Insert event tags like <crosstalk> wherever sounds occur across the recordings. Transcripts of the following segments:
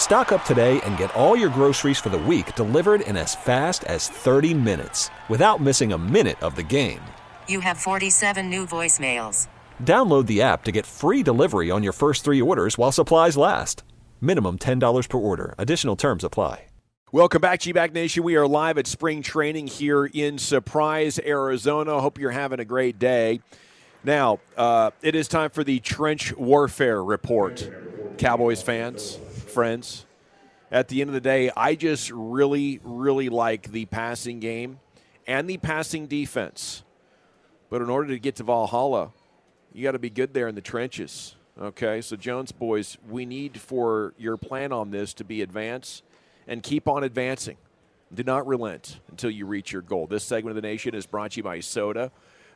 Stock up today and get all your groceries for the week delivered in as fast as 30 minutes without missing a minute of the game. You have 47 new voicemails. Download the app to get free delivery on your first three orders while supplies last. Minimum $10 per order. Additional terms apply. Welcome back, G-Bag Nation. We are live at spring training here in Surprise, Arizona. Hope you're having a great day. Now, uh, it is time for the Trench Warfare Report. Cowboys fans, friends, at the end of the day, I just really, really like the passing game and the passing defense. But in order to get to Valhalla, you got to be good there in the trenches. Okay, so Jones boys, we need for your plan on this to be advance and keep on advancing. Do not relent until you reach your goal. This segment of the nation is brought to you by Soda.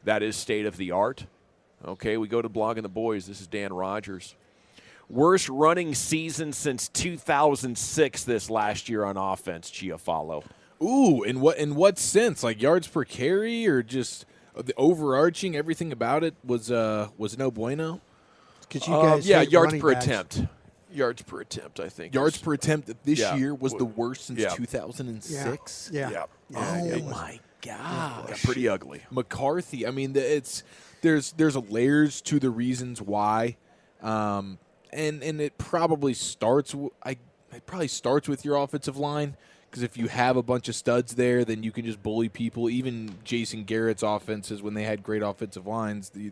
That is state of the art. Okay, we go to Blogging the Boys. This is Dan Rogers. Worst running season since 2006 this last year on offense, Chiafalo. Ooh, in what in what sense? Like yards per carry or just the overarching everything about it was uh was no bueno? Because you Uh, guys, yeah, yards per backs. attempt. Yards per attempt, I think. Yards is- per attempt this Yeah. year was the worst since Yeah. 2006. Yeah. Yeah. Oh it was- my got gosh. pretty ugly. McCarthy. I mean, the- it's there's there's layers to the reasons why, um, and and it probably starts. I it probably starts with your offensive line because if you have a bunch of studs there, then you can just bully people. Even Jason Garrett's offenses when they had great offensive lines, the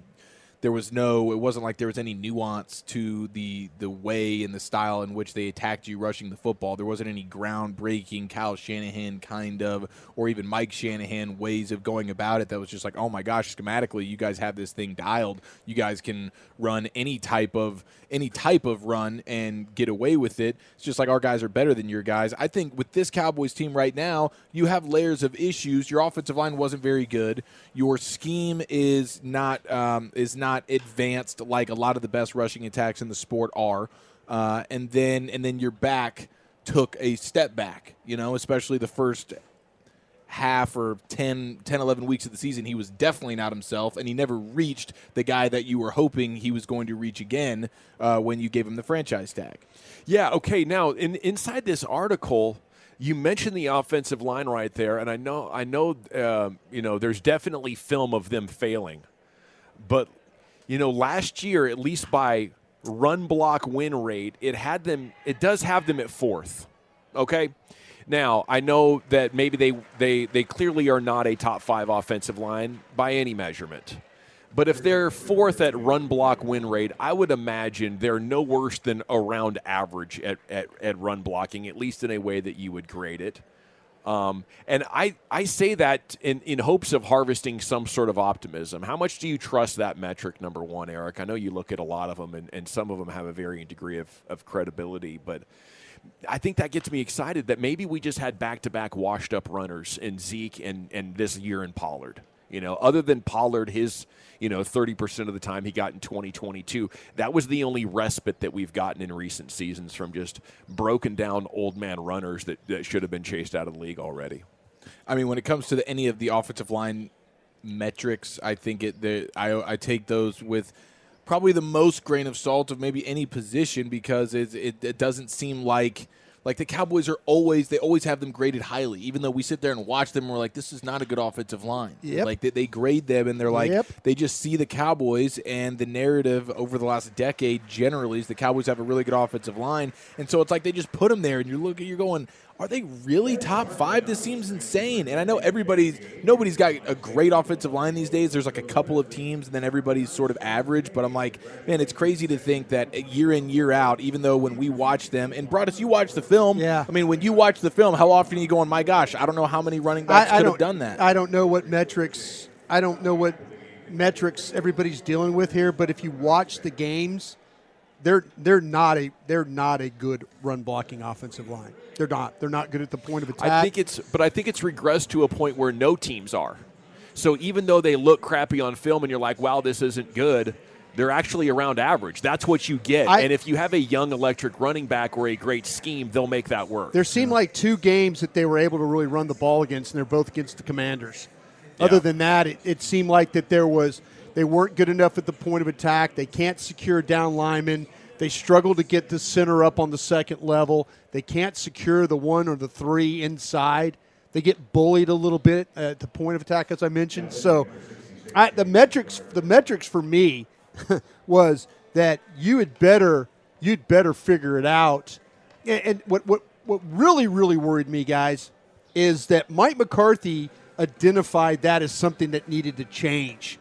there was no it wasn't like there was any nuance to the the way and the style in which they attacked you rushing the football. There wasn't any groundbreaking Kyle Shanahan kind of or even Mike Shanahan ways of going about it that was just like oh my gosh schematically you guys have this thing dialed. You guys can run any type of any type of run and get away with it. It's just like our guys are better than your guys. I think with this Cowboys team right now you have layers of issues. Your offensive line wasn't very good. Your scheme is not um, is not advanced like a lot of the best rushing attacks in the sport are, uh, and then and then your back took a step back. You know, especially the first half or 10, 10 11 weeks of the season he was definitely not himself and he never reached the guy that you were hoping he was going to reach again uh, when you gave him the franchise tag Yeah. Okay. Now, in, inside this article, you mentioned the offensive line right there, and I know, I know, um, you know, there's definitely film of them failing, but you know, last year, at least by run block win rate, it had them. It does have them at fourth. Okay. Now I know that maybe they they they clearly are not a top five offensive line by any measurement. But if they're fourth at run block win rate, I would imagine they're no worse than around average at, at, at run blocking, at least in a way that you would grade it. Um, and I, I say that in, in hopes of harvesting some sort of optimism. How much do you trust that metric, number one, Eric? I know you look at a lot of them, and, and some of them have a varying degree of, of credibility, but I think that gets me excited that maybe we just had back to back washed up runners in Zeke and, and this year in Pollard. You know, other than Pollard, his, you know, 30% of the time he got in 2022, that was the only respite that we've gotten in recent seasons from just broken down old man runners that, that should have been chased out of the league already. I mean, when it comes to the, any of the offensive line metrics, I think it. The, I I take those with probably the most grain of salt of maybe any position because it it, it doesn't seem like. Like the Cowboys are always, they always have them graded highly, even though we sit there and watch them. And we're like, this is not a good offensive line. Yep. Like they, they grade them, and they're like, Yep. they just see the Cowboys, and the narrative over the last decade generally is the Cowboys have a really good offensive line, and so it's like they just put them there, and you look, you're going, are they really top five? This seems insane. And I know everybody's nobody's got a great offensive line these days. There's like a couple of teams, and then everybody's sort of average. But I'm like, man, it's crazy to think that year in year out, even though when we watch them, and Broaddus, you watch the film. Yeah. I mean, when you watch the film, how often are you going, my gosh, I don't know how many running backs I, I could have done that. I don't know what metrics. I don't know what metrics everybody's dealing with here. But if you watch the games, they're they're not a they're not a good run blocking offensive line. They're not. They're not good at the point of attack. I think it's, but I think it's regressed to a point where no teams are. So even though they look crappy on film, and you're like, "Wow, this isn't good," they're actually around average. That's what you get. I- and if you have a young electric running back or a great scheme, they'll make that work. There seemed like two games that they were able to really run the ball against, and they're both against the Commanders. Other Yeah. than that, it, it seemed like that there was they weren't good enough at the point of attack. They can't secure down linemen. They struggle to get the center up on the second level. They can't secure the one or the three inside. They get bullied a little bit at the point of attack, as I mentioned. So, I, the metrics the metrics for me <laughs> was that you had better you'd better figure it out. And, and what what what really really worried me, guys, is that Mike McCarthy identified that as something that needed to change.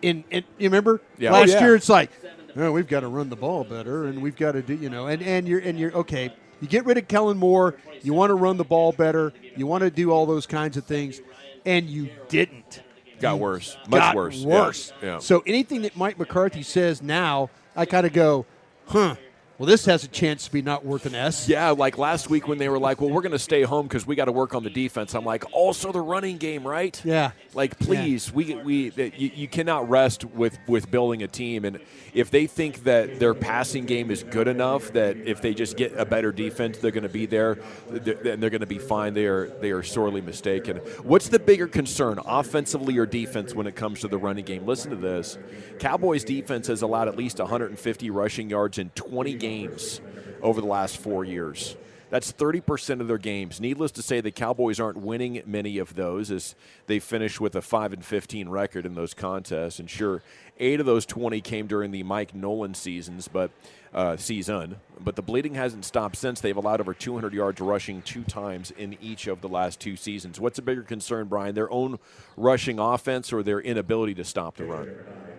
In, in you remember Yeah. last Oh, yeah. year, it's like, oh, we've got to run the ball better, and we've got to do you know, and and you're and you're okay. You get rid of Kellen Moore. You want to run the ball better. You want to do all those kinds of things, and you didn't got worse, much got worse, Yeah. Worse. Yeah. So anything that Mike McCarthy says now, I kind of go, huh? Well, this has a chance to be not worth an S. Yeah, like last week when they were like, "Well, we're going to stay home because we got to work on the defense." I'm like, "Also the running game, right?" Yeah. Like, please, we we you, you cannot rest with with building a team, and if they think that their passing game is good enough that if they just get a better defense, they're going to be there, then they're going to be fine. They are they are sorely mistaken. What's the bigger concern, offensively or defense, when it comes to the running game? Listen to this: Cowboys defense has allowed at least 150 rushing yards in 20 games over the last four years. That's 30% of their games. Needless to say, the Cowboys aren't winning many of those as they finish with a 5 and 15 record in those contests. And sure, eight of those 20 came during the Mike Nolan seasons, but uh, season. But the bleeding hasn't stopped since. They've allowed over 200 yards rushing two times in each of the last two seasons. What's a bigger concern, Brian? Their own rushing offense or their inability to stop the run?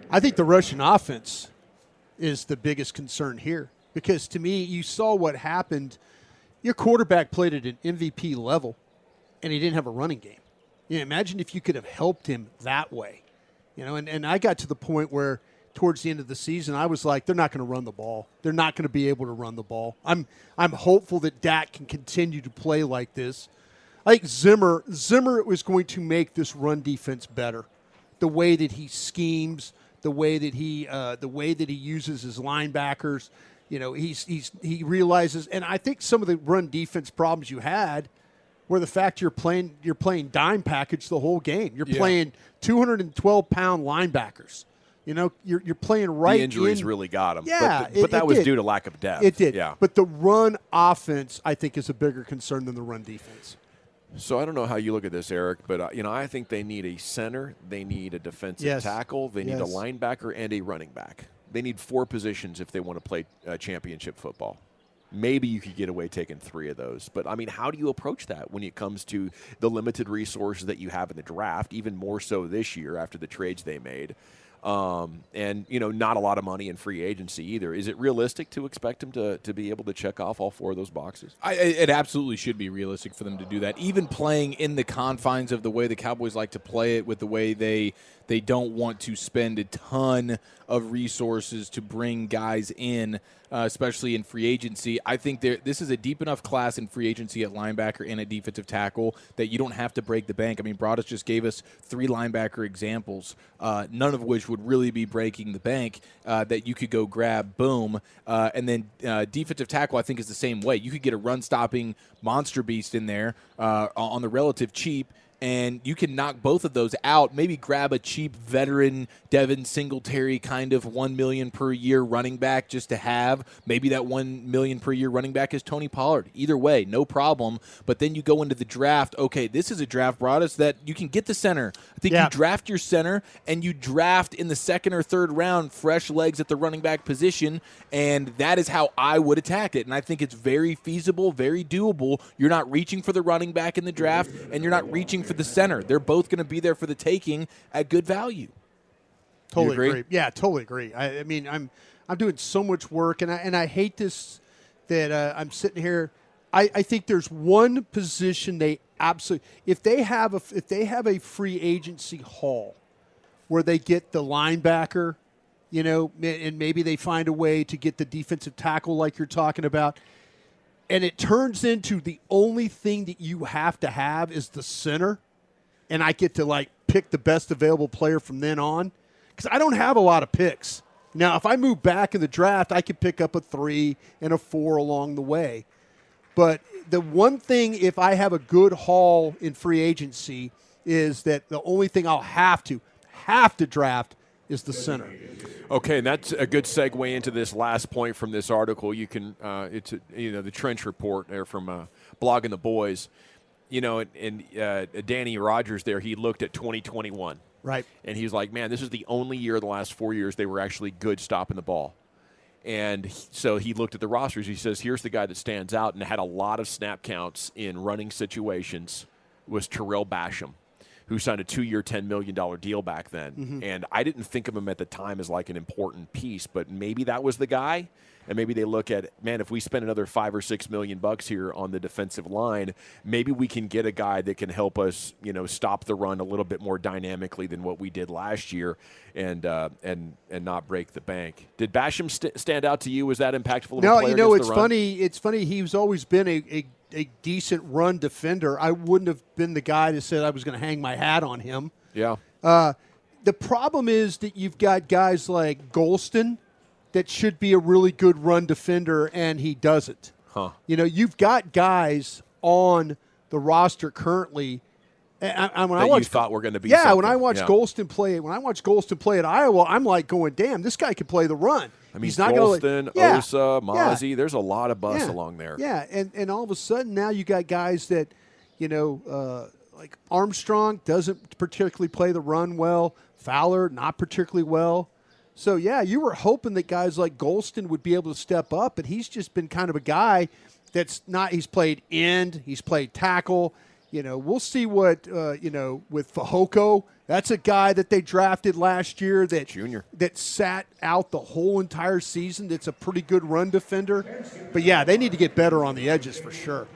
I think the Russian offense is the biggest concern here because to me, you saw what happened. Your quarterback played at an MVP level, and he didn't have a running game. You know, imagine if you could have helped him that way. You know, and, and I got to the point where towards the end of the season, I was like, they're not going to run the ball. They're not going to be able to run the ball. I'm I'm hopeful that Dak can continue to play like this. I think Zimmer Zimmer was going to make this run defense better. The way that he schemes, the way that he uh, the way that he uses his linebackers. You know, he's he's he realizes, and I think some of the run defense problems you had were the fact you're playing you're playing dime package the whole game. You're Yeah. playing 212 pound linebackers. You know, you're you're playing right. the injuries in- really got him. Yeah, but, but it- that was did. due to lack of depth. It did. Yeah. But the run offense, I think, is a bigger concern than the run defense. So I don't know how you look at this, Eric, but uh, you know I think they need a center, they need a defensive Yes. tackle, they need a linebacker, and a running back. They need four positions if they want to play uh, championship football. Maybe you could get away taking three of those, but I mean, how do you approach that when it comes to the limited resources that you have in the draft? Even more so this year after the trades they made. Um, and you know, not a lot of money in free agency either. Is it realistic to expect him to, to be able to check off all four of those boxes? I, it absolutely should be realistic for them to do that. Even playing in the confines of the way the Cowboys like to play it, with the way they they don't want to spend a ton of resources to bring guys in, uh, especially in free agency. I think this is a deep enough class in free agency at linebacker and at defensive tackle that you don't have to break the bank. I mean, Broaddus just gave us three linebacker examples, uh, none of which would really be breaking the bank. Uh, that you could go grab, boom, uh, and then uh, defensive tackle. I think is the same way. You could get a run stopping monster beast in there uh, on the relative cheap and you can knock both of those out. Maybe grab a cheap veteran Devin Singletary kind of one million per year running back just to have. Maybe that one million per year running back is Tony Pollard. Either way, no problem. But then you go into the draft. Okay, this is a draft Broaddus that you can get the center. I think Yeah. you draft your center and you draft in the second or third round fresh legs at the running back position, and that is how I would attack it. And I think it's very feasible, very doable. You're not reaching for the running back in the draft, and you're not reaching for the center. They're both going to be there for the taking at good value. Totally agree? agree? Yeah, totally agree. I, I mean, I'm I'm doing so much work, and I and I hate this that uh, I'm sitting here. I, I think there's one position they absolutely if they have a if they have a free agency haul where they get the linebacker, you know, and maybe they find a way to get the defensive tackle like you're talking about. And it turns into the only thing that you have to have is the center, and I get to like pick the best available player from then on because I don't have a lot of picks. Now, if I move back in the draft, I could pick up a three and a four along the way. But the one thing, if I have a good haul in free agency, is that the only thing I'll have to have to draft is the center. Okay, and that's a good segue into this last point from this article. You can, uh, it's a, you know the trench report there from uh, blogging the boys. You know, and, and uh, Danny Rogers there, he looked at 2021, Right. and he's like, "Man, this is the only year the last four years they were actually good stopping the ball." And he- so he looked at the rosters. He says, "Here's the guy that stands out and had a lot of snap counts in running situations was Tarell Basham, who signed a two-year, ten million dollar deal back then. Mm-hmm. And I didn't think of him at the time as like an important piece, but maybe that was the guy. And maybe they look at, man, if we spend another five or six million bucks here on the defensive line, maybe we can get a guy that can help us, you know, stop the run a little bit more dynamically than what we did last year, and uh, and and not break the bank. Did Basham st- stand out to you? Was that impactful? No, you know it's funny. It's funny. He's always been a, a, a decent run defender. I wouldn't have been the guy that said I was going to hang my hat on him. Yeah. The problem is that you've got guys like Golston that should be a really good run defender, and he doesn't. Huh. You know, you've got guys on the roster currently. And I, I, when I That you watch, thought were gonna be yeah. When. I watch Yeah. Golston play, when I watch Golston play at Iowa, I'm like going, "Damn, this guy can play the run." I mean, He's not Golston, let- yeah, Osa, yeah. Mazi. There's a lot of bus Yeah. along there. Yeah, and and all of a sudden now you got guys that, you know, uh, like Armstrong doesn't particularly play the run well. Fowler not particularly well. So yeah, you were hoping that guys like Golston would be able to step up, but he's just been kind of a guy that's not. He's played end, he's played tackle. You know, we'll see what uh, you know with Fehoko. That's a guy that they drafted last year that Junior. that sat out the whole entire season. That's a pretty good run defender. But yeah, they need to get better on the edges for sure.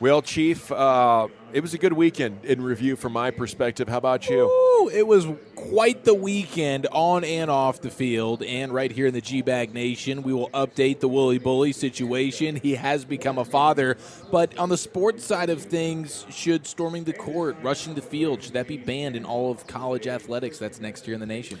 Well, Chief, uh, it was a good weekend in review from my perspective. How about you? Ooh, it was quite the weekend on and off the field, and right here in the G Bag Nation, we will update the Wooly Bully situation. He has become a father, but on the sports side of things, should storming the court, rushing the field, should that be banned in all of college athletics? That's next year in the nation.